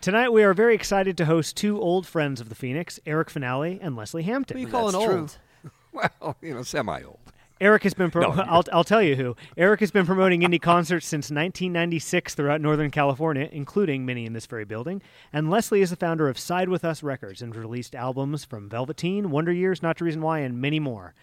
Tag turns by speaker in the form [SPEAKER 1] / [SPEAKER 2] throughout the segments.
[SPEAKER 1] Tonight, we are very excited to host two old friends of the Phoenix, Eric Finale and Leslie Hampton.
[SPEAKER 2] What are you calling
[SPEAKER 3] That's true.
[SPEAKER 2] old?
[SPEAKER 3] Well, you know, semi-old.
[SPEAKER 1] Eric has been. Pro-
[SPEAKER 3] No,
[SPEAKER 1] I'll, I'll tell you who. Eric has been promoting indie concerts since 1996 throughout Northern California, including many in this very building. And Leslie is the founder of Side with Us Records and released albums from Velveteen, Wonder Years, Not to Reason Why, and many more.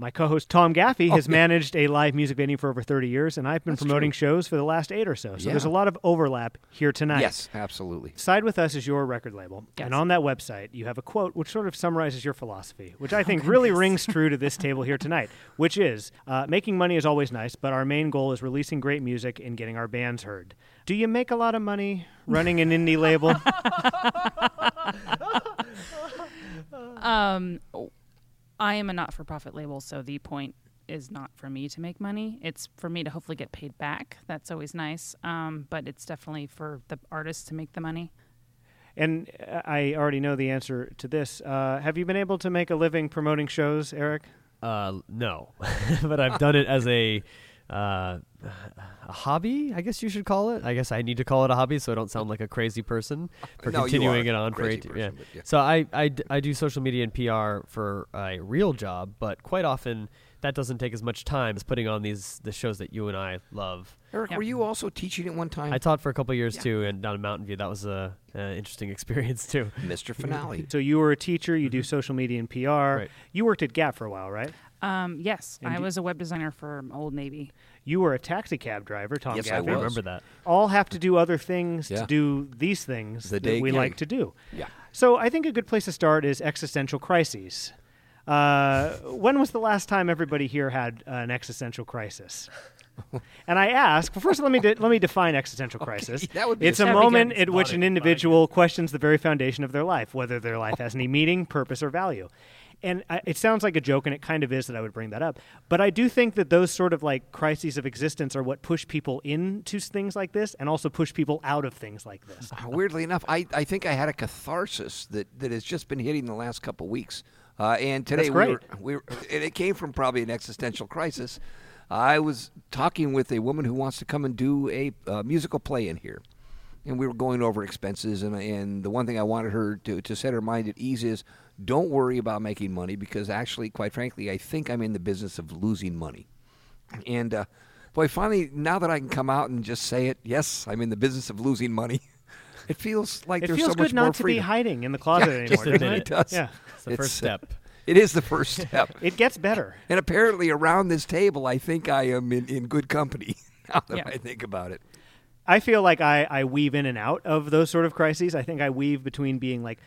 [SPEAKER 1] My co-host Tom Gaffey has managed a live music venue for over 30 years, and I've been promoting shows for the last eight or so. So there's a lot of overlap here tonight.
[SPEAKER 3] Yes, absolutely.
[SPEAKER 1] Side with Us is your record label, and on that website you have a quote which sort of summarizes your philosophy, which I think really rings true to this table here tonight, which is uh, making money is always nice, but our main goal is releasing great music and getting our bands heard. Do you make a lot of money running an indie label?
[SPEAKER 4] Um, I am a not-for-profit label, so the point is not for me to make money. It's for me to hopefully get paid back. That's always nice. Um, but it's definitely for the artists to make the money.
[SPEAKER 1] and uh, I already know the answer to this. Uh, have you been able to make a living promoting shows, Eric?
[SPEAKER 2] Uh, no, but I've done it as a uh, a hobby. I guess you should call it. I guess I need to call it a hobby, so I don't sound like a crazy person for
[SPEAKER 3] No, you
[SPEAKER 2] continuing
[SPEAKER 3] are
[SPEAKER 2] it
[SPEAKER 3] a
[SPEAKER 2] on for
[SPEAKER 3] crazy
[SPEAKER 2] 18
[SPEAKER 3] person,
[SPEAKER 2] yeah.
[SPEAKER 3] but yeah.
[SPEAKER 2] So I do social media and PR for a real job, but quite often that doesn't take as much time as putting on these the shows that you and I love.
[SPEAKER 3] Eric,
[SPEAKER 4] Yep.
[SPEAKER 3] were you also teaching at one time?
[SPEAKER 2] I taught for a couple years too, and down in Mountain View. That was a, a interesting experience too.
[SPEAKER 3] Mr. Finale.
[SPEAKER 1] So you were a teacher, you do social media and PR.
[SPEAKER 2] Right.
[SPEAKER 1] You worked at Gap for a while, right?
[SPEAKER 4] Um, yes,
[SPEAKER 1] And
[SPEAKER 4] I
[SPEAKER 1] do-
[SPEAKER 4] was a web designer for Old Navy.
[SPEAKER 1] You were a taxi cab driver, Tom
[SPEAKER 3] Yes, I
[SPEAKER 1] Gaffey.
[SPEAKER 2] I
[SPEAKER 3] was.
[SPEAKER 2] remember that.
[SPEAKER 1] all have to do other things to do these things
[SPEAKER 3] The
[SPEAKER 1] that we
[SPEAKER 3] gig.
[SPEAKER 1] like to do.
[SPEAKER 3] Yeah.
[SPEAKER 1] So I think a good place to start is existential crises. Uh, when was the last time everybody here had an existential crisis? And I ask, well, first let me de- let me define existential crisis.
[SPEAKER 3] that would be
[SPEAKER 1] it's a
[SPEAKER 4] That'd
[SPEAKER 1] moment
[SPEAKER 4] good.
[SPEAKER 1] at which an individual questions the very foundation of their life, whether their life has any meaning, purpose, or value. And I, it sounds like a joke, and it kind of is that I would bring that up. But I do think that those sort of like crises of existence are what push people into things like this, and also push people out of things like this.
[SPEAKER 3] Uh, Weirdly enough, I, I think I had a catharsis that, that has just been hitting the last couple weeks. Uh, and today we were, we were, and it came from probably an existential crisis. I was talking with a woman who wants to come and do a uh, musical play in here. And we were going over expenses, and, and the one thing I wanted her to, to set her mind at ease is don't worry about making money because actually, quite frankly, I think I'm in the business of losing money. And uh, boy, finally, now that I can come out and just say it, yes, I'm in the business of losing money. It feels like
[SPEAKER 1] It
[SPEAKER 3] there's
[SPEAKER 1] feels
[SPEAKER 3] so much more It feels good
[SPEAKER 1] not to be hiding in the closet
[SPEAKER 3] Yeah,
[SPEAKER 1] anymore.
[SPEAKER 3] just
[SPEAKER 1] doesn't
[SPEAKER 2] admit
[SPEAKER 1] it?
[SPEAKER 3] it does.
[SPEAKER 1] Yeah,
[SPEAKER 2] It's the first
[SPEAKER 3] It's, uh,
[SPEAKER 2] step.
[SPEAKER 3] It is the first step.
[SPEAKER 1] it gets better.
[SPEAKER 3] and apparently, around this table, I think I am in, in good company now that
[SPEAKER 4] Yeah.
[SPEAKER 3] I think about it.
[SPEAKER 1] I feel like I, I weave in and out of those sort of crises. I think I weave between being like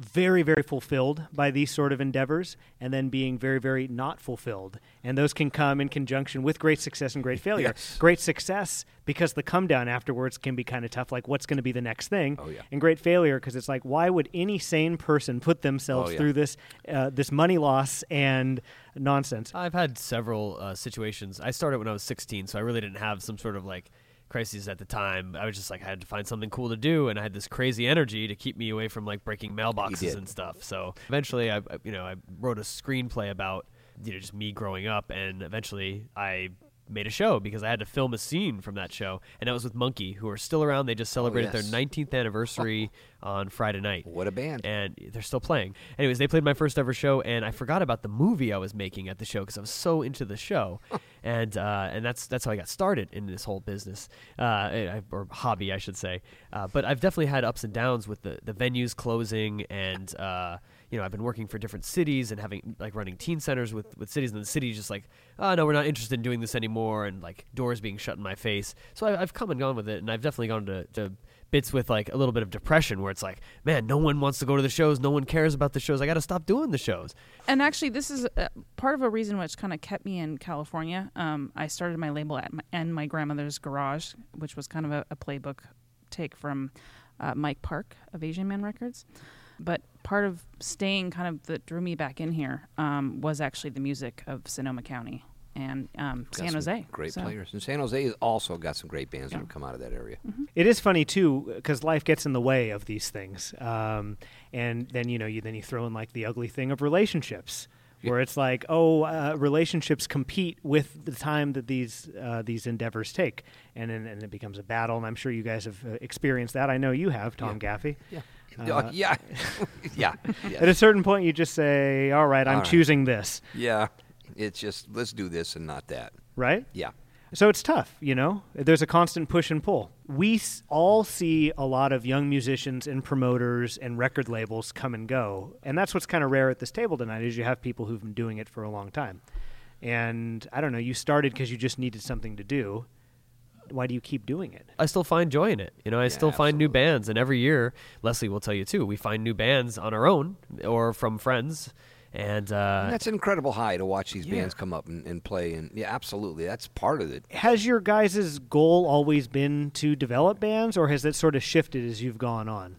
[SPEAKER 1] very, very fulfilled by these sort of endeavors and then being very, very not fulfilled. And those can come in conjunction with great success and great failure.
[SPEAKER 3] Yes.
[SPEAKER 1] Great success because the come down afterwards can be kind of tough. Like, what's going to be the next thing?
[SPEAKER 3] Oh, yeah.
[SPEAKER 1] And great failure because it's like, why would any sane person put themselves
[SPEAKER 3] Oh, yeah.
[SPEAKER 1] through this uh, this money loss and nonsense?
[SPEAKER 2] I've had several uh, situations. I started when I was 16, so I really didn't have some sort of like crises at the time. I was just like I had to find something cool to do, and I had this crazy energy to keep me away from like breaking mailboxes and stuff. So eventually, I I- you know I wrote a screenplay about you know just me growing up, and eventually I made a show because I had to film a scene from that show, and that was with Monkey, who are still around. They just celebrated
[SPEAKER 3] yes.
[SPEAKER 2] their 19th anniversary on Friday night
[SPEAKER 3] What a band.
[SPEAKER 2] and they're still playing. Anyways, they played my first ever show, and I forgot about the movie I was making at the show because I was so into the show, and uh, and that's that's how I got started in this whole business uh, or hobby, I should say. Uh, but I've definitely had ups and downs with the the venues closing, and uh, you know I've been working for different cities and having like running teen centers with with cities, and the city just like, oh no, we're not interested in doing this anymore, and like doors being shut in my face. So I, I've come and gone with it, and I've definitely gone to, to bits with like a little bit of depression where it's like, man, no one wants to go to the shows, no one cares about the shows. I got to stop doing the shows.
[SPEAKER 4] And actually, this is uh, part of a reason which kind of kept me in California. Um, I started my label at my, and my grandmother's garage, which was kind of a, a playbook take from uh, Mike Park of Asian Man Records. But part of staying kind of that drew me back in here um, was actually the music of Sonoma County and um, San Jose.
[SPEAKER 3] Great
[SPEAKER 4] So-
[SPEAKER 3] players. And San Jose has also got some great bands that have come out of that area.
[SPEAKER 1] It is funny too because life gets in the way of these things, um, and then you know you then you throw in like the ugly thing of relationships, where it's like oh uh, relationships compete with the time that these uh, these endeavors take, and then and it becomes a battle. And I'm sure you guys have uh, experienced that. I know you have, Tom Gaffey.
[SPEAKER 3] Yeah.
[SPEAKER 1] Uh,
[SPEAKER 3] yeah. yeah.
[SPEAKER 1] At a certain point, you just say, "All right, I'm
[SPEAKER 3] All right.
[SPEAKER 1] choosing this,"
[SPEAKER 3] Yeah. It's just let's do this and not that.
[SPEAKER 1] right?
[SPEAKER 3] Yeah.
[SPEAKER 1] So it's tough, you know. There's a constant push and pull. We all see a lot of young musicians and promoters and record labels come and go, and that's what's kind of rare at this table tonight. Is you have people who've been doing it for a long time, and I don't know. You started because you just needed something to do. Why do you keep doing it?
[SPEAKER 2] I still find joy in it. You know, I
[SPEAKER 3] Yeah,
[SPEAKER 2] still find new bands, and every year, Leslie will tell you too. We find new bands on our own or from friends, and uh,
[SPEAKER 3] That's an incredible high to watch these
[SPEAKER 1] Yeah.
[SPEAKER 3] bands come up and, and play. And yeah, absolutely. That's part of it.
[SPEAKER 1] Has your guys' goal always been to develop bands, or has that sort of shifted as you've gone on?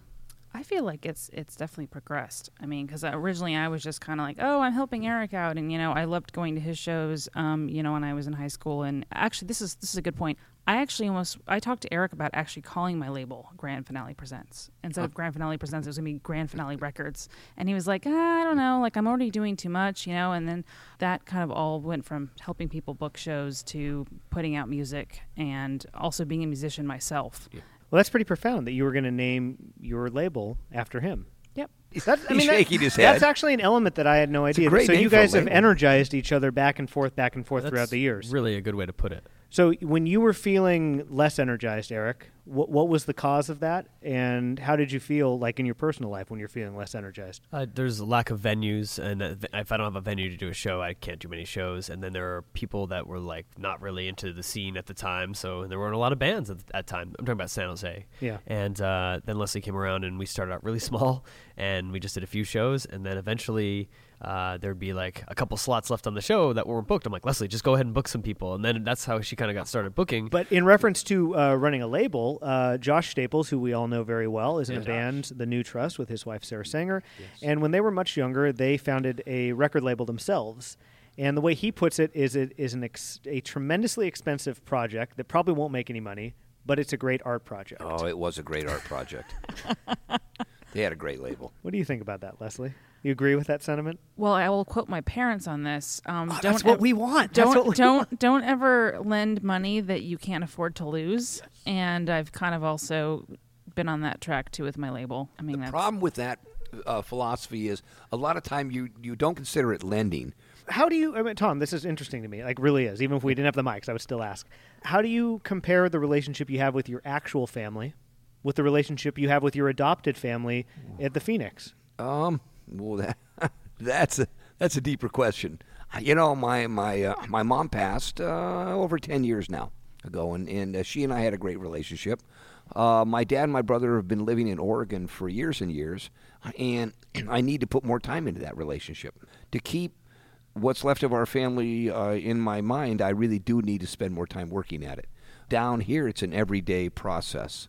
[SPEAKER 4] I feel like it's it's definitely progressed. I mean, because originally I was just kind of like, oh, I'm helping Eric out, and you know, I loved going to his shows. Um, you know, when I was in high school, and actually, this is this is a good point. I actually almost I talked to Eric about actually calling my label Grand Finale Presents instead of Grand Finale Presents. It was gonna be Grand Finale Records, and he was like, ah, I don't know, like I'm already doing too much, you know. And then that kind of all went from helping people book shows to putting out music and also being a musician myself.
[SPEAKER 1] Well, that's pretty profound that you were going to name your label after him.
[SPEAKER 4] Yep.
[SPEAKER 1] That's, I
[SPEAKER 3] He's
[SPEAKER 1] mean, that-
[SPEAKER 3] shaking his
[SPEAKER 1] That's actually an element that I had no idea. so you guys have energized each other back and forth, back and forth throughout the years.
[SPEAKER 2] really a good way to put it.
[SPEAKER 1] So when you were feeling less energized, Eric, what, what was the cause of that, and how did you feel like in your personal life when you're feeling less energized?
[SPEAKER 2] Uh, there's a lack of venues, and uh, if I don't have a venue to do a show, I can't do many shows. And then there are people that were like not really into the scene at the time, so there weren't a lot of bands at that time. I'm talking about San Jose.
[SPEAKER 1] Yeah.
[SPEAKER 2] And uh, then Leslie came around, and we started out really small, and we just did a few shows, and then eventually uh, there'd be like a couple slots left on the show that weren't booked. I'm like, Leslie, just go ahead and book some people, and then that's how she kind of got started booking.
[SPEAKER 1] But in reference to uh, running a label, uh, Josh Staples, who we all know very well, is in a band, The New Trust, with his wife Sarah Sanger. Yes. And when they were much younger, they founded a record label themselves. And the way he puts it is it is an ex- a tremendously expensive project that probably won't make any money, but it's a great art project.
[SPEAKER 3] Oh, it was a great art project. they had a great label.
[SPEAKER 1] What do you think about that, Leslie? You agree with that sentiment?
[SPEAKER 4] Well, I will quote my parents on this. Um, don't
[SPEAKER 1] that's what
[SPEAKER 4] ev-
[SPEAKER 1] we want. That's
[SPEAKER 4] Don't
[SPEAKER 1] what we
[SPEAKER 4] don't don't ever lend money that you can't afford to lose. And I've kind of also been on that track too with my label. I mean,
[SPEAKER 3] The
[SPEAKER 4] that's,
[SPEAKER 3] problem with that uh, philosophy is a lot of time you, you don't consider it lending.
[SPEAKER 1] How do you, I mean, Tom? This is interesting to me. Like, really is. Even if we didn't have the mics, I would still ask. How do you compare the relationship you have with your actual family with the relationship you have with your adopted family at the Phoenix?
[SPEAKER 3] Um, well, that that's a that's a deeper question. You know, my my uh, my mom passed uh, over ten years now ago, and and uh, she and I had a great relationship. Uh, my dad and my brother have been living in Oregon for years and years, and I need to put more time into that relationship to keep what's left of our family uh, in my mind. I really do need to spend more time working at it. Down here, it's an everyday process.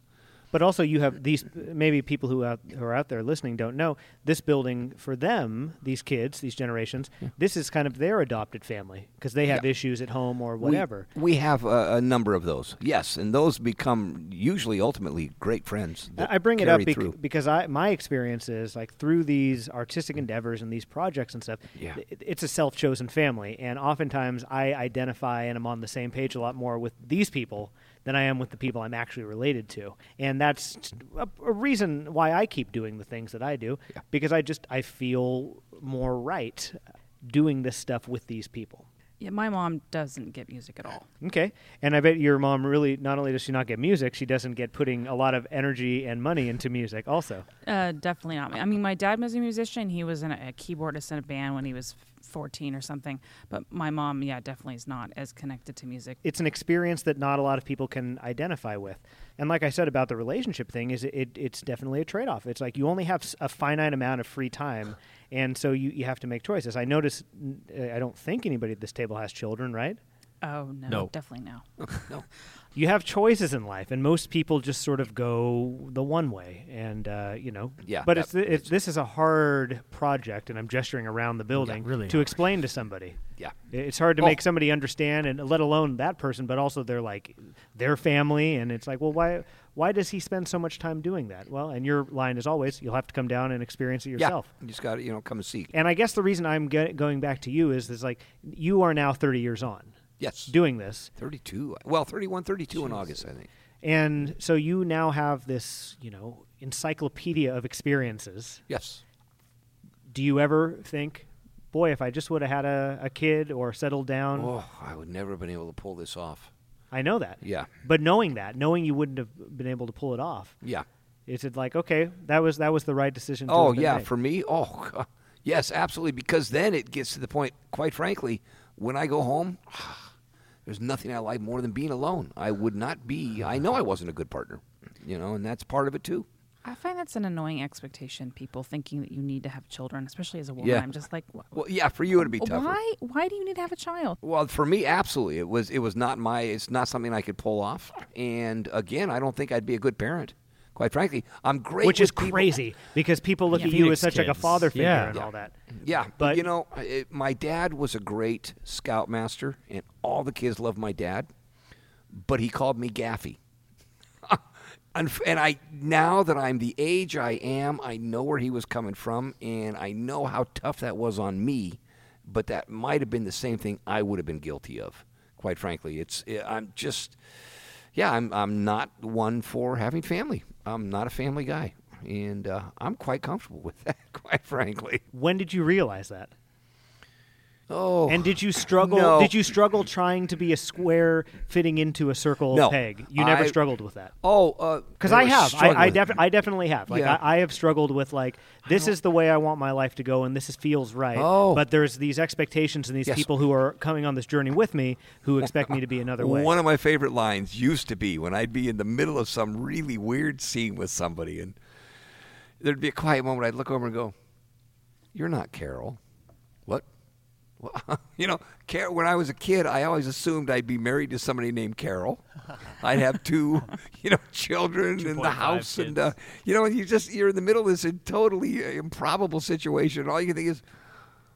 [SPEAKER 1] But also, you have these maybe people who, out, who are out there listening don't know this building for them, these kids, these generations, this is kind of their adopted family because they have
[SPEAKER 3] Yeah.
[SPEAKER 1] issues at home or whatever.
[SPEAKER 3] We, have a, a number of those, yes, and those become usually ultimately great friends.
[SPEAKER 1] I bring it up bec- because I my experience is like through these artistic endeavors and these projects and stuff.
[SPEAKER 3] Yeah.
[SPEAKER 1] it- it's a self-chosen family, and oftentimes I identify and I'm on the same page a lot more with these people than I am with the people I'm actually related to, and that's a, a reason why I keep doing the things that I do
[SPEAKER 3] Yeah.
[SPEAKER 1] because I just I feel more right doing this stuff with these people.
[SPEAKER 4] Yeah, my mom doesn't get music at all.
[SPEAKER 1] Okay, and I bet your mom really not only does she not get music, she doesn't get putting a lot of energy and money into music also.
[SPEAKER 4] Uh, definitely not. I mean, my dad was a musician. He was in a, a keyboardist in a band when he was 14 or something. But my mom, yeah, definitely is not as connected to music.
[SPEAKER 1] it's an experience that not a lot of people can identify with. And like I said about the relationship thing, is it, it's definitely a trade off. It's like you only have a finite amount of free time, and so you, you have to make choices. I notice uh, I don't think anybody at this table has children, right?
[SPEAKER 4] Oh no,
[SPEAKER 2] No.
[SPEAKER 4] definitely no.
[SPEAKER 3] no.
[SPEAKER 1] You have choices in life, and most people just sort of go the one way, and uh, you know.
[SPEAKER 3] Yeah,
[SPEAKER 1] But it's, it's this is a hard project, and I'm gesturing around the building
[SPEAKER 2] really
[SPEAKER 1] to
[SPEAKER 2] hard.
[SPEAKER 1] explain to somebody.
[SPEAKER 3] Yeah.
[SPEAKER 1] It's hard to
[SPEAKER 3] Oh.
[SPEAKER 1] make somebody understand, and let alone that person, but also their like their family, and it's like, well, why why does he spend so much time doing that? Well, and your line is always, you'll have to come down and experience it yourself.
[SPEAKER 3] Yeah. You just got to, you know, come and see.
[SPEAKER 1] And I guess the reason I'm get, going back to you is, is like you are now 30 years on
[SPEAKER 3] Yes.
[SPEAKER 1] doing this,
[SPEAKER 3] 32. Well, 31, 32 in August, I think.
[SPEAKER 1] and so you now have this, you know, encyclopedia of experiences.
[SPEAKER 3] Yes.
[SPEAKER 1] Do you ever think, boy, if I just would have had a, a kid or settled down?
[SPEAKER 3] Oh, I would never have been able to pull this off.
[SPEAKER 1] I know that.
[SPEAKER 3] Yeah.
[SPEAKER 1] But knowing that, knowing you wouldn't have been able to pull it off,
[SPEAKER 3] Yeah.
[SPEAKER 1] is it like, okay, that was that was the right decision? To
[SPEAKER 3] Oh, yeah.
[SPEAKER 1] made?
[SPEAKER 3] For me, oh, God. yes, absolutely. Because then it gets to the point, quite frankly, when I go home, there's nothing I like more than being alone. I would not be, I know I wasn't a good partner, you know, and that's part of it too.
[SPEAKER 4] I find that's an annoying expectation. People thinking that you need to have children, especially as a woman.
[SPEAKER 3] Yeah.
[SPEAKER 4] I'm just like,
[SPEAKER 3] Well, yeah, for you it'd be tougher.
[SPEAKER 4] why? Why do you need to have a child?
[SPEAKER 3] Well, for me, absolutely. It was. It was not my. It's not something I could pull off. And again, I don't think I'd be a good parent. Quite frankly, I'm great.
[SPEAKER 1] which is
[SPEAKER 3] people-
[SPEAKER 1] crazy because people look
[SPEAKER 2] Yeah.
[SPEAKER 1] at you
[SPEAKER 2] Phoenix
[SPEAKER 1] as such like a father figure
[SPEAKER 2] Yeah.
[SPEAKER 1] and
[SPEAKER 3] Yeah.
[SPEAKER 1] all that.
[SPEAKER 3] Yeah,
[SPEAKER 1] But-
[SPEAKER 3] but you know, it, my dad was a great scoutmaster, and all the kids loved my dad. But he called me Gaffy. and, and I now that I'm the age I am, I know where he was coming from, and I know how tough that was on me. But that might have been the same thing I would have been guilty of. Quite frankly, it's I'm just yeah, I'm I'm not one for having family. I'm not a family guy, and uh, I'm quite comfortable with that. Quite frankly.
[SPEAKER 1] When did you realize that?
[SPEAKER 3] Oh,
[SPEAKER 1] And did you struggle?
[SPEAKER 3] No.
[SPEAKER 1] Did you struggle trying to be a square fitting into a circle
[SPEAKER 3] No.
[SPEAKER 1] peg? You never
[SPEAKER 3] I-
[SPEAKER 1] struggled with that.
[SPEAKER 3] Oh, uh,
[SPEAKER 1] Because
[SPEAKER 3] there
[SPEAKER 1] I have, I, I, defi- I definitely have. Like
[SPEAKER 3] Yeah.
[SPEAKER 1] I, I have struggled with like this is the way I want my life to go, and this is, feels right.
[SPEAKER 3] Oh.
[SPEAKER 1] But there's these expectations and these
[SPEAKER 3] Yes.
[SPEAKER 1] people who are coming on this journey with me who expect me to be another way.
[SPEAKER 3] One of my favorite lines used to be when I'd be in the middle of some really weird scene with somebody, and there'd be a quiet moment. I'd look over and go, "You're not Carol." What? You know, Car- when I was a kid, I always assumed I'd be married to somebody named Carol. I'd have two, you know, children in the
[SPEAKER 2] 2.5
[SPEAKER 3] house, and uh, you know, you just you're in the middle of this totally uh, improbable situation. All you can think is,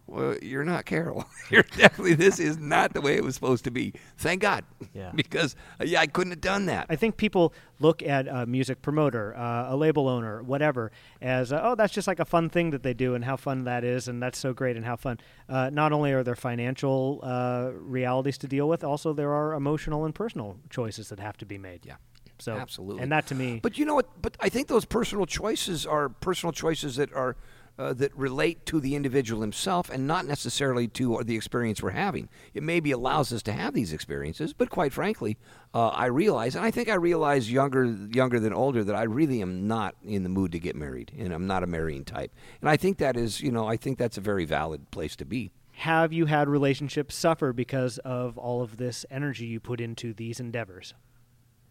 [SPEAKER 3] well, you're not Carol. you're definitely this is not the way it was supposed to be. Thank God.
[SPEAKER 2] Yeah.
[SPEAKER 3] because uh, yeah, I couldn't have done that.
[SPEAKER 1] I think people look at a music promoter, uh, a label owner, whatever, as uh, oh, that's just like a fun thing that they do, and how fun that is, and that's so great, and how fun. Uh, not only are there financial uh, realities to deal with, also there are emotional and personal choices that have to be made.
[SPEAKER 3] Yeah.
[SPEAKER 1] So
[SPEAKER 3] Absolutely.
[SPEAKER 1] and that to me,
[SPEAKER 3] But you know what? But I think those personal choices are personal choices that are uh, that relate to the individual himself and not necessarily to the experience we're having. It maybe allows us to have these experiences, but quite frankly, uh, I realize, and I think I realize younger younger than older, that I really am not in the mood to get married, and I'm not a marrying type. And I think that is, you know, I think that's a very valid place to be.
[SPEAKER 1] have you had relationships suffer because of all of this energy you put into these endeavors?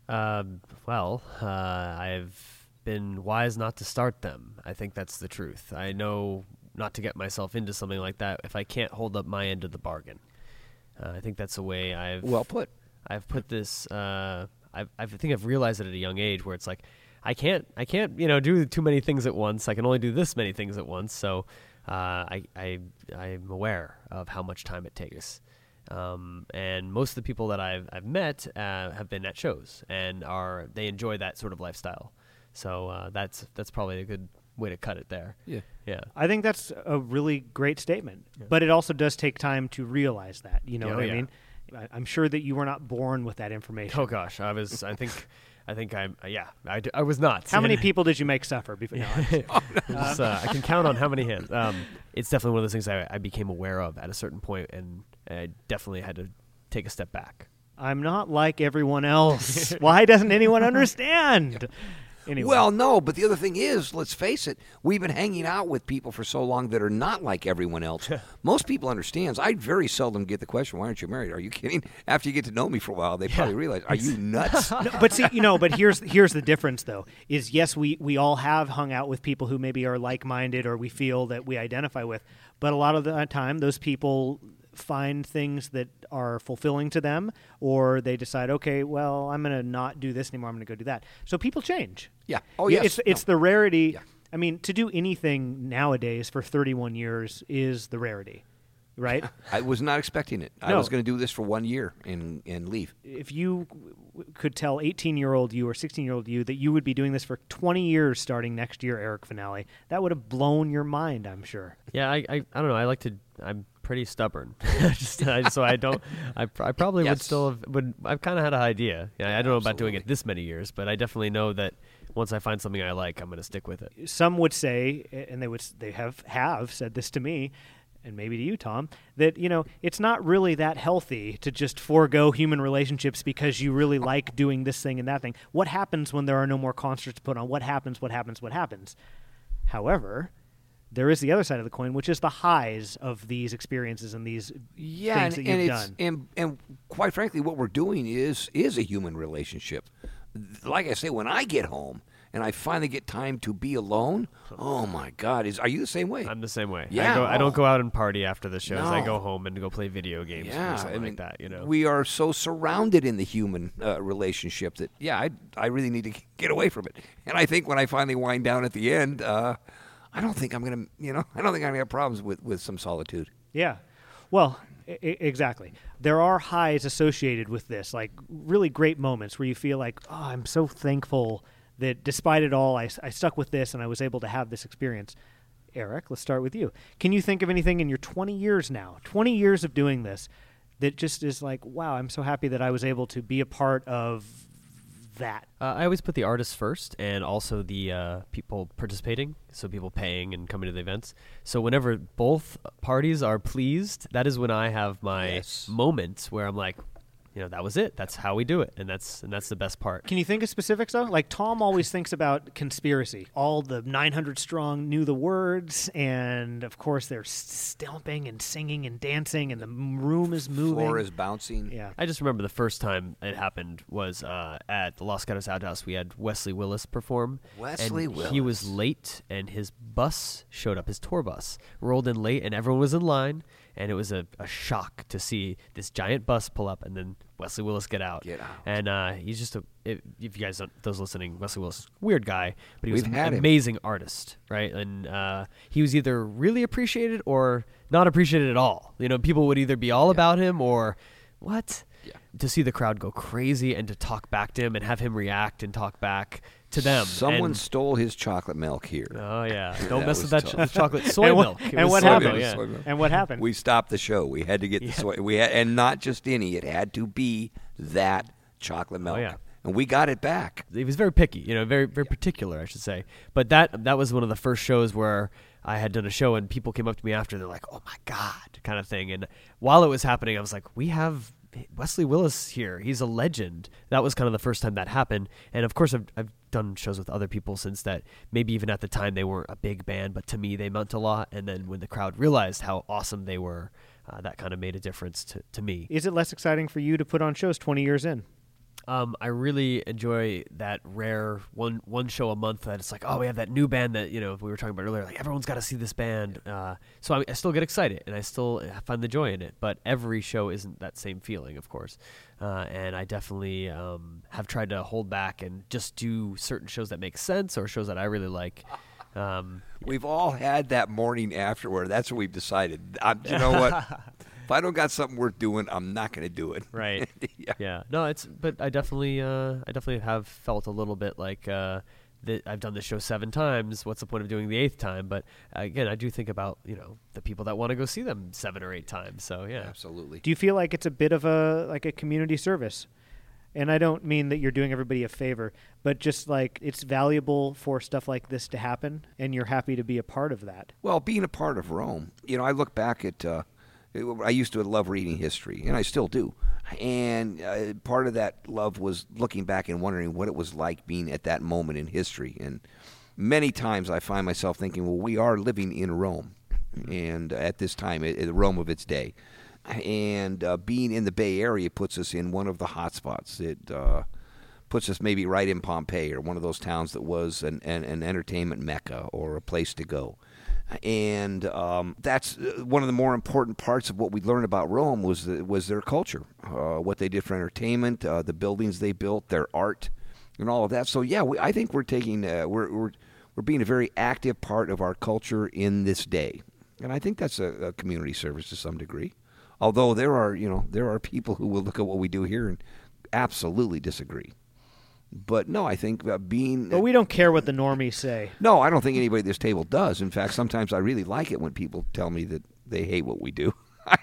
[SPEAKER 2] Um, well, uh, I've been wise not to start them. I think that's the truth. I know not to get myself into something like that if I can't hold up my end of the bargain. Uh, I think that's the way I've
[SPEAKER 3] Well put.
[SPEAKER 2] I've put this. Uh, I've, I think I've realized it at a young age where it's like I can't I can't you know do too many things at once. I can only do this many things at once. So uh, I I I'm aware of how much time it takes. Um, and most of the people that I've I've met uh, have been at shows and are they enjoy that sort of lifestyle. So uh, that's that's probably a good way to cut it there.
[SPEAKER 3] Yeah.
[SPEAKER 2] Yeah.
[SPEAKER 1] I think that's a really great statement, but it also does take time to realize that. You know
[SPEAKER 2] Yeah,
[SPEAKER 1] what
[SPEAKER 2] oh,
[SPEAKER 1] I
[SPEAKER 2] yeah.
[SPEAKER 1] mean? I, I'm sure that you were not born with that information.
[SPEAKER 2] Oh gosh, I was. I think. I think I'm. Uh, yeah, I, d- I was not.
[SPEAKER 1] How many people did you make suffer? Before, no, I'm just-
[SPEAKER 2] uh, I can count on how many hands. Um, it's definitely one of those things I, I became aware of at a certain point, and I definitely had to take a step back.
[SPEAKER 1] I'm not like everyone else. Why doesn't anyone understand? Anyway,
[SPEAKER 3] Well, no, but the other thing is, let's face it, we've been hanging out with people for so long that are not like everyone else. Most people understands. I very seldom get the question, "Why aren't you married?" Are you kidding? After you get to know me for a while, they probably realize, "Are you nuts?"
[SPEAKER 1] No, but see, you know, but here's here's the difference though. Is yes, we we all have hung out with people who maybe are like-minded or we feel that we identify with, but a lot of the time those people find things that are fulfilling to them, or they decide, okay, well, I'm going to not do this anymore. I'm going to go do that. So people change.
[SPEAKER 3] Yeah. Oh,
[SPEAKER 1] Yeah,
[SPEAKER 3] yes.
[SPEAKER 1] It's it's
[SPEAKER 3] No.
[SPEAKER 1] the rarity.
[SPEAKER 3] Yeah.
[SPEAKER 1] I mean, to do anything nowadays for 31 years is the rarity, right?
[SPEAKER 3] I was not expecting it. I was going to do this for one year and and leave.
[SPEAKER 1] if you w- could tell 18 year old you or 16 year old you that you would be doing this for 20 years starting next year, Eric Finale, that would have blown your mind, I'm sure.
[SPEAKER 2] Yeah, I, I, I don't know. I like to. I'm pretty stubborn. just, I, so I don't. I, I probably would still have. Would I've kind of had an idea. Yeah, I don't know about doing it this many years, but I definitely know that once I find something I like, I'm going to stick with it.
[SPEAKER 1] Some would say, and they would they have have said this to me, and maybe to you, Tom, that you know it's not really that healthy to just forego human relationships because you really like doing this thing and that thing. What happens when there are no more concerts to put on? What happens? What happens? What happens? However, there is the other side of the coin, which is the highs of these experiences and these
[SPEAKER 3] Yeah,
[SPEAKER 1] things
[SPEAKER 3] and,
[SPEAKER 1] that you've
[SPEAKER 3] and it's
[SPEAKER 1] done.
[SPEAKER 3] and and quite frankly, what we're doing is is a human relationship. Like I say, when I get home and I finally get time to be alone, oh my God, is are you the same way?
[SPEAKER 2] I'm the same way. I,
[SPEAKER 3] Yeah,
[SPEAKER 2] go, I
[SPEAKER 3] oh.
[SPEAKER 2] don't go out and party after the shows. I go home and go play video games
[SPEAKER 3] yeah,
[SPEAKER 2] or something
[SPEAKER 3] I mean,
[SPEAKER 2] like that. You know.
[SPEAKER 3] we are so surrounded in the human uh, relationship that yeah, I I really need to get away from it. And I think when I finally wind down at the end, uh, I don't think I'm gonna, you know, I don't think I'm gonna have problems with with some solitude.
[SPEAKER 1] Yeah. Well, I- exactly. There are highs associated with this, like really great moments where you feel like, oh, I'm so thankful that despite it all, I, I stuck with this and I was able to have this experience. Eric, let's start with you. Can you think of anything in your 20 years now, 20 years of doing this, that just is like, wow, I'm so happy that I was able to be a part of that?
[SPEAKER 2] Uh, I always put the artists first, and also the uh, people participating, so people paying and coming to the events. So whenever both parties are pleased, that is when I have my
[SPEAKER 3] Yes.
[SPEAKER 2] moment where I'm like, you know, that was it. That's how we do it, and that's and that's the best part.
[SPEAKER 1] Can you think of specifics though? Like Tom always thinks about conspiracy. All the 900 strong knew the words, and of course they're s- stomping and singing and dancing, and the room is moving.
[SPEAKER 3] Floor is bouncing.
[SPEAKER 1] yeah.
[SPEAKER 2] I just remember the first time it happened was uh, at the Los Gatos Outhouse. We had Wesley Willis perform.
[SPEAKER 3] Wesley
[SPEAKER 2] and He was late, and his bus showed up. His tour bus rolled in late, and everyone was in line. And it was a, a shock to see this giant bus pull up, and then Wesley Willis get out.
[SPEAKER 3] Get out.
[SPEAKER 2] And uh, he's just a. If, if you guys, don't, those listening, Wesley Willis, weird guy, but he was
[SPEAKER 3] We've
[SPEAKER 2] an
[SPEAKER 3] had him.
[SPEAKER 2] amazing artist, right? And uh, he was either really appreciated or not appreciated at all. You know, people would either be all about him or what?
[SPEAKER 3] Yeah.
[SPEAKER 2] To see the crowd go crazy and to talk back to him and have him react and talk back to them.
[SPEAKER 3] Someone
[SPEAKER 2] And-
[SPEAKER 3] stole his chocolate milk here.
[SPEAKER 2] oh yeah, don't mess with that ch- chocolate soy
[SPEAKER 1] and what,
[SPEAKER 2] milk. It
[SPEAKER 1] and what happened?
[SPEAKER 2] milk, yeah.
[SPEAKER 3] Milk.
[SPEAKER 1] And what happened?
[SPEAKER 3] We stopped the show. We had to get the soy. We had, and not just any. It had to be that chocolate oh, milk.
[SPEAKER 2] Oh, yeah.
[SPEAKER 3] And we got it back.
[SPEAKER 2] he was very picky, you know, very very particular, I should say. But that that was one of the first shows where I had done a show and people came up to me after they're like, "Oh my god," kind of thing. And while it was happening, I was like, "We have Wesley Willis here. He's a legend." That was kind of the first time that happened. And of course, I've I've done shows with other people since that. Maybe even at the time they weren't a big band, but to me they meant a lot. And then when the crowd realized how awesome they were, uh, that kind of made a difference to to me.
[SPEAKER 1] Is it less exciting for you to put on shows 20 years in?
[SPEAKER 2] Um, I really enjoy that rare one one show a month that it's like, oh, we have that new band that you know we were talking about earlier. Like everyone's got to see this band. Uh, so I, I still get excited and I still find the joy in it. But every show isn't that same feeling, of course. Uh, and I definitely um, have tried to hold back and just do certain shows that make sense or shows that I really like. Um,
[SPEAKER 3] We've all had that morning afterward. That's what we've decided. i you know what? if I don't got something worth doing, I'm not going to do it.
[SPEAKER 2] right.
[SPEAKER 3] yeah.
[SPEAKER 2] yeah no it's but i definitely uh i definitely have felt a little bit like uh that i've done this show seven times what's the point of doing the eighth time but again i do think about you know the people that want to go see them seven or eight times so yeah
[SPEAKER 3] Absolutely.
[SPEAKER 1] Do you feel like it's a bit of a like a community service? And I don't mean that you're doing everybody a favor, but just like it's valuable for stuff like this to happen, and you're happy to be a part of that.
[SPEAKER 3] Well, being a part of Rome, you know, I look back at. Uh, I used to love reading history, and I still do. And uh, part of that love was looking back and wondering what it was like being at that moment in history. And many times I find myself thinking, well, we are living in Rome, and at this time, it, Rome of its day. And uh, being in the Bay Area puts us in one of the hot spots. It uh, puts us maybe right in Pompeii or one of those towns that was an, an, an entertainment mecca or a place to go. And um, that's uh, one of the more important parts of what we learned about Rome was the, was their culture, uh, what they did for entertainment, uh, the buildings they built, their art, and all of that. So yeah, we, I think we're taking uh, we're, we're we're being a very active part of our culture in this day, and I think that's a, a community service to some degree. Although there are you know there are people who will look at what we do here and absolutely disagree. But no, I think uh, being
[SPEAKER 1] But we don't care what the normies say.
[SPEAKER 3] no, I don't think anybody at this table does. In fact, sometimes I really like it when people tell me that they hate what we do.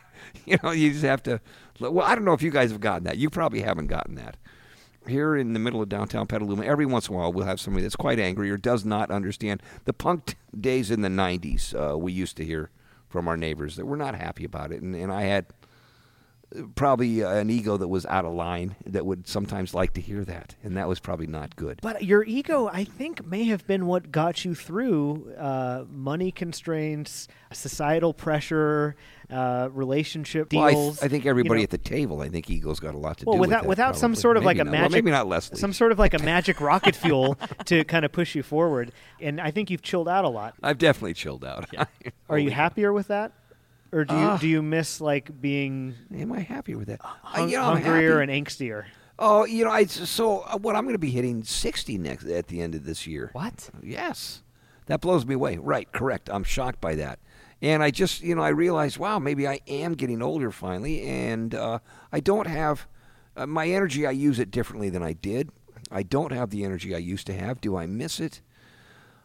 [SPEAKER 3] you know, you just have to. Well, I don't know if you guys have gotten that. You probably haven't gotten that. Here in the middle of downtown Petaluma, every once in a while we'll have somebody that's quite angry or does not understand the punk days in the '90s. Uh, we used to hear from our neighbors that we're not happy about it, and, and I had probably an ego that was out of line that would sometimes like to hear that, and that was probably not good.
[SPEAKER 1] But your ego, I think, may have been what got you through uh, money constraints, societal pressure, uh, relationship
[SPEAKER 3] Well, I,
[SPEAKER 1] deals.
[SPEAKER 3] th- I think everybody
[SPEAKER 1] you know.
[SPEAKER 3] at the table. I think ego's got a lot to
[SPEAKER 1] well,
[SPEAKER 3] do
[SPEAKER 1] without
[SPEAKER 3] with that.
[SPEAKER 1] without some sort of like a
[SPEAKER 3] not.
[SPEAKER 1] magic,
[SPEAKER 3] Well, maybe not Leslie.
[SPEAKER 1] some sort of like a magic rocket fuel to kind of push you forward. And I think you've chilled out a lot.
[SPEAKER 3] I've definitely chilled out.
[SPEAKER 1] Are you happier with that, or do you
[SPEAKER 3] Ah.
[SPEAKER 1] do you miss like being
[SPEAKER 3] Am I happy with that? Uh,
[SPEAKER 1] hung-
[SPEAKER 3] you know, I'm
[SPEAKER 1] hungrier and angstier?
[SPEAKER 3] Oh, you know, I so uh, what I'm going to be hitting 60 next at the end of this year.
[SPEAKER 2] What?
[SPEAKER 3] Yes. That blows me away. Right, correct. I'm shocked by that. And I just, you know, I realized, wow, maybe I am getting older finally, and uh, I don't have uh, my energy. I use it differently than I did. I don't have the energy I used to have. Do I miss it?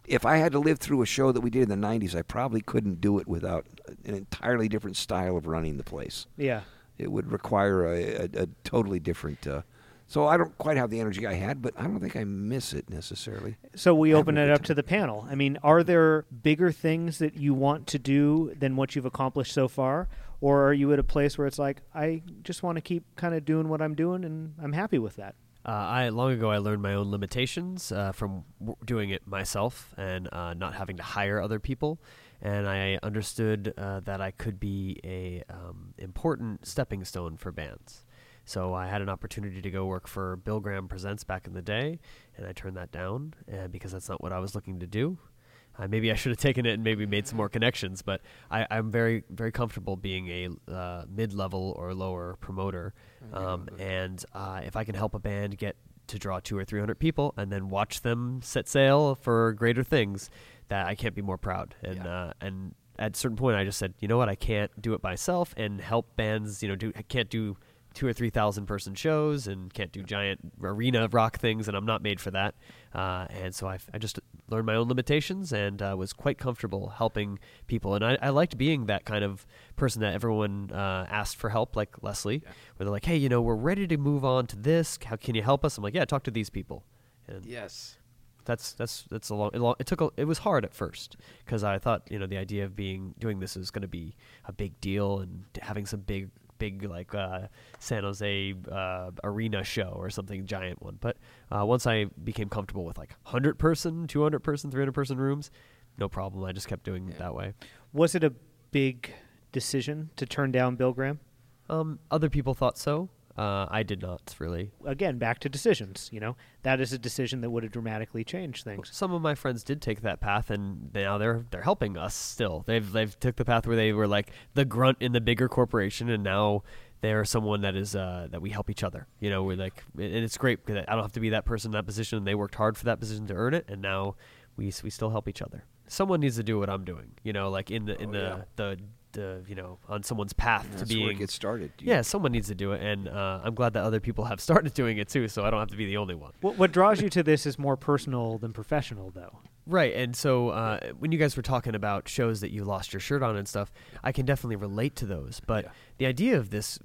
[SPEAKER 3] If I had to live through a show that we did in the 90s, I probably couldn't do it without an entirely different style of running the place.
[SPEAKER 1] Yeah.
[SPEAKER 3] It would require a, a, a totally different. Uh, so I don't quite have the energy I had, but I don't think I miss it necessarily.
[SPEAKER 1] So we open it up
[SPEAKER 3] time.
[SPEAKER 1] to the panel. I mean, are there bigger things that you want to do than what you've accomplished so far? Or are you at a place where it's like, I just want to keep kind of doing what I'm doing and I'm happy with that?
[SPEAKER 2] Uh, I long ago I learned my own limitations uh, from w- doing it myself and uh, not having to hire other people, and I understood uh, that I could be a um, important stepping stone for bands. So I had an opportunity to go work for Bill Graham Presents back in the day, and I turned that down uh, because that's not what I was looking to do. Uh, maybe I should have taken it and maybe made some more connections, but I, I'm very, very comfortable being a uh, mid-level or lower promoter, um, and uh, if I can help a band get to draw two or three hundred people and then watch them set sail for greater things, that I can't be more proud. And uh, and at a certain point, I just said, you know what, I can't do it myself and help bands. You know, do I can't do two or three thousand person shows and can't do giant arena rock things, and I'm not made for that. Uh, and so I, I just learned my own limitations and uh, was quite comfortable helping people. And I, I liked being that kind of person that everyone uh, asked for help, like Leslie, where they're like, "Hey, you know, we're ready to move on to this. How can you help us?" I'm like, "Yeah, talk to these people." And
[SPEAKER 5] Yes.
[SPEAKER 2] that's that's that's a long. It, long, it took a, it was hard at first because I thought you know the idea of being doing this is going to be a big deal and having some big big like uh, San Jose uh, arena show or something giant one. But uh, once I became comfortable with like hundred person, two hundred person, three hundred person rooms, no problem. I just kept doing it that way.
[SPEAKER 1] Was it a big decision to turn down Bill Graham?
[SPEAKER 2] Um, other people thought so. Uh, I did not really.
[SPEAKER 1] Again, back to decisions. You know, that is a decision that would have dramatically changed things.
[SPEAKER 2] Some of my friends did take that path, and now they're they're helping us still. They've they've took the path where they were like the grunt in the bigger corporation, and now they're someone that is uh, that we help each other. You know, we're like, and it's great because I don't have to be that person in that position. And they worked hard for that position to earn it, and now we we still help each other. Someone needs to do what I'm doing. You know, like in the in
[SPEAKER 3] Oh,
[SPEAKER 2] the,
[SPEAKER 3] yeah.
[SPEAKER 2] the the you know on someone's path
[SPEAKER 3] That's
[SPEAKER 2] to being
[SPEAKER 3] where it gets started. You-
[SPEAKER 2] yeah, someone needs to do it, and uh, I'm glad that other people have started doing it too, so I don't have to be the only one.
[SPEAKER 1] What, what draws you to this is more personal than professional, though.
[SPEAKER 2] Right, and so uh, when you guys were talking about shows that you lost your shirt on and stuff, I can definitely relate to those. But
[SPEAKER 3] Yeah.
[SPEAKER 2] the idea of this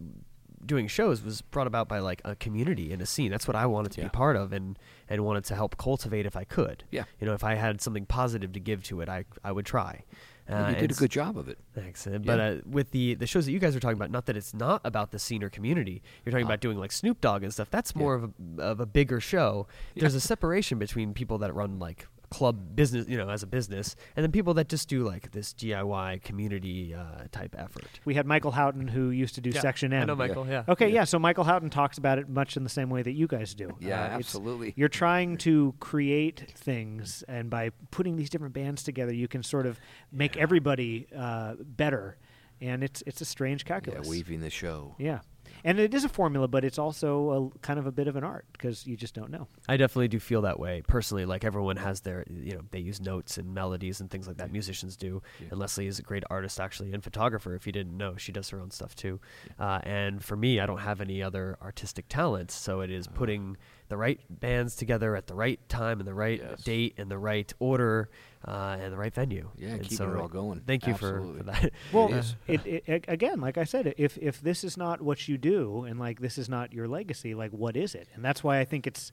[SPEAKER 2] doing shows was brought about by like a community and a scene. That's what I wanted to
[SPEAKER 3] Yeah.
[SPEAKER 2] be part of, and and wanted to help cultivate if I could.
[SPEAKER 3] Yeah.
[SPEAKER 2] you know, if I had something positive to give to it, I I would try. Uh,
[SPEAKER 3] you did a good job of it.
[SPEAKER 2] Thanks. Uh, But uh, with the the shows that you guys are talking about, not that it's not about the scene or community. You're talking about doing like Snoop Dogg and stuff. That's more of a of a bigger show. There's a separation between people that run like club business, you know, as a business, and then people that just do like this DIY community uh, type effort.
[SPEAKER 1] We had Michael Houghton who used to do
[SPEAKER 2] Yeah,
[SPEAKER 1] Section M.
[SPEAKER 2] I know Michael. Yeah.
[SPEAKER 1] Okay, yeah. So Michael Houghton talks about it much in the same way that you guys do.
[SPEAKER 3] Yeah,
[SPEAKER 1] Uh,
[SPEAKER 3] absolutely.
[SPEAKER 1] You're trying to create things, and by putting these different bands together, you can sort of make everybody uh, better. And it's it's a strange
[SPEAKER 3] Yeah,
[SPEAKER 1] calculus.
[SPEAKER 3] weaving the show.
[SPEAKER 1] Yeah. And it is a formula, but it's also a, kind of a bit of an art because you just don't know.
[SPEAKER 2] I definitely do feel that way personally. Like everyone has their, you know, they use notes and melodies and things like that. Musicians do. And Leslie is a great artist, actually, and photographer. If you didn't know, she does her own stuff too. Uh, and for me, I don't have any other artistic talents, so it
[SPEAKER 3] Uh-huh.
[SPEAKER 2] putting the right bands together at the right time and the right
[SPEAKER 3] Yes.
[SPEAKER 2] date and the right order uh, and the right venue.
[SPEAKER 3] Yeah,
[SPEAKER 2] and
[SPEAKER 3] keeping
[SPEAKER 2] so
[SPEAKER 3] it all going.
[SPEAKER 2] Thank you for, for that.
[SPEAKER 1] Well,
[SPEAKER 3] It is.
[SPEAKER 1] it, it, it- again, like I said, if if this is not what you do, and like this is not your legacy, like what is it? And that's why I think it's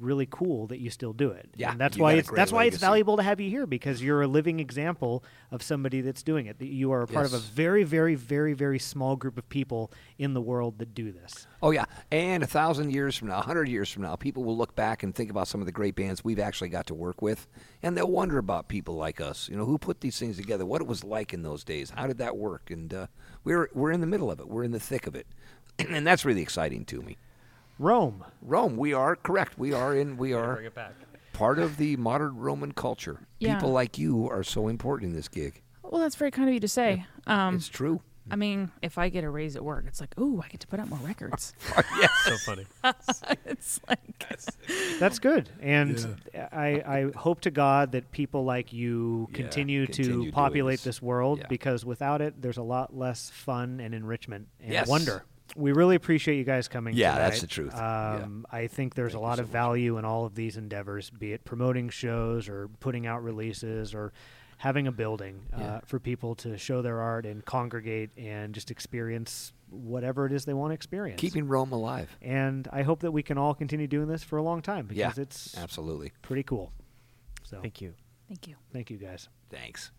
[SPEAKER 1] really cool that you still do it.
[SPEAKER 3] Yeah,
[SPEAKER 1] and that's why it's that's why it's valuable to have you here because you're a living example of somebody that's doing it. You are a part of a very, very, very, very small group of people in the world that do this.
[SPEAKER 3] Oh yeah, and a thousand years from now, a hundred years from now, people will look back and think about some of the great bands we've actually got to work with, and they'll wonder about people like us. You know, who put these things together? What it was like in those days? How did that work? And uh, we're we're in the middle of it. We're in the thick of it, and that's really exciting to me.
[SPEAKER 1] Rome.
[SPEAKER 3] Rome, we are correct. We are in. We are
[SPEAKER 2] Bring it back.
[SPEAKER 3] part of the modern Roman culture.
[SPEAKER 4] Yeah.
[SPEAKER 3] People like you are so important in this gig.
[SPEAKER 4] Well, that's very kind of you to say. Um,
[SPEAKER 3] it's true.
[SPEAKER 4] I mean, if I get a raise at work, it's like, oh, I get to put out more records.
[SPEAKER 3] yes.
[SPEAKER 2] So funny.
[SPEAKER 4] it's like,
[SPEAKER 1] That's good, and I, I hope to God that people like you
[SPEAKER 3] Yeah,
[SPEAKER 1] continue,
[SPEAKER 3] continue
[SPEAKER 1] to populate
[SPEAKER 3] this.
[SPEAKER 1] this, world
[SPEAKER 3] Yeah.
[SPEAKER 1] because without it, there's a lot less fun and enrichment and
[SPEAKER 3] Yes.
[SPEAKER 1] wonder. We really appreciate you guys coming.
[SPEAKER 3] Yeah,
[SPEAKER 1] tonight.
[SPEAKER 3] that's the truth. Yeah.
[SPEAKER 1] Um, I think there's
[SPEAKER 3] Thank
[SPEAKER 1] a lot
[SPEAKER 3] so
[SPEAKER 1] of
[SPEAKER 3] much.
[SPEAKER 1] value in all of these endeavors, be it promoting shows or putting out releases or having a building uh,
[SPEAKER 3] Yeah.
[SPEAKER 1] for people to show their art and congregate and just experience whatever it is they want to experience.
[SPEAKER 3] Keeping Rome alive.
[SPEAKER 1] and I hope that we can all continue doing this for a long time because
[SPEAKER 3] Yeah,
[SPEAKER 1] it's
[SPEAKER 3] Absolutely.
[SPEAKER 1] pretty cool. So
[SPEAKER 2] Thank you.
[SPEAKER 4] thank you.
[SPEAKER 1] thank you guys.
[SPEAKER 3] Thanks.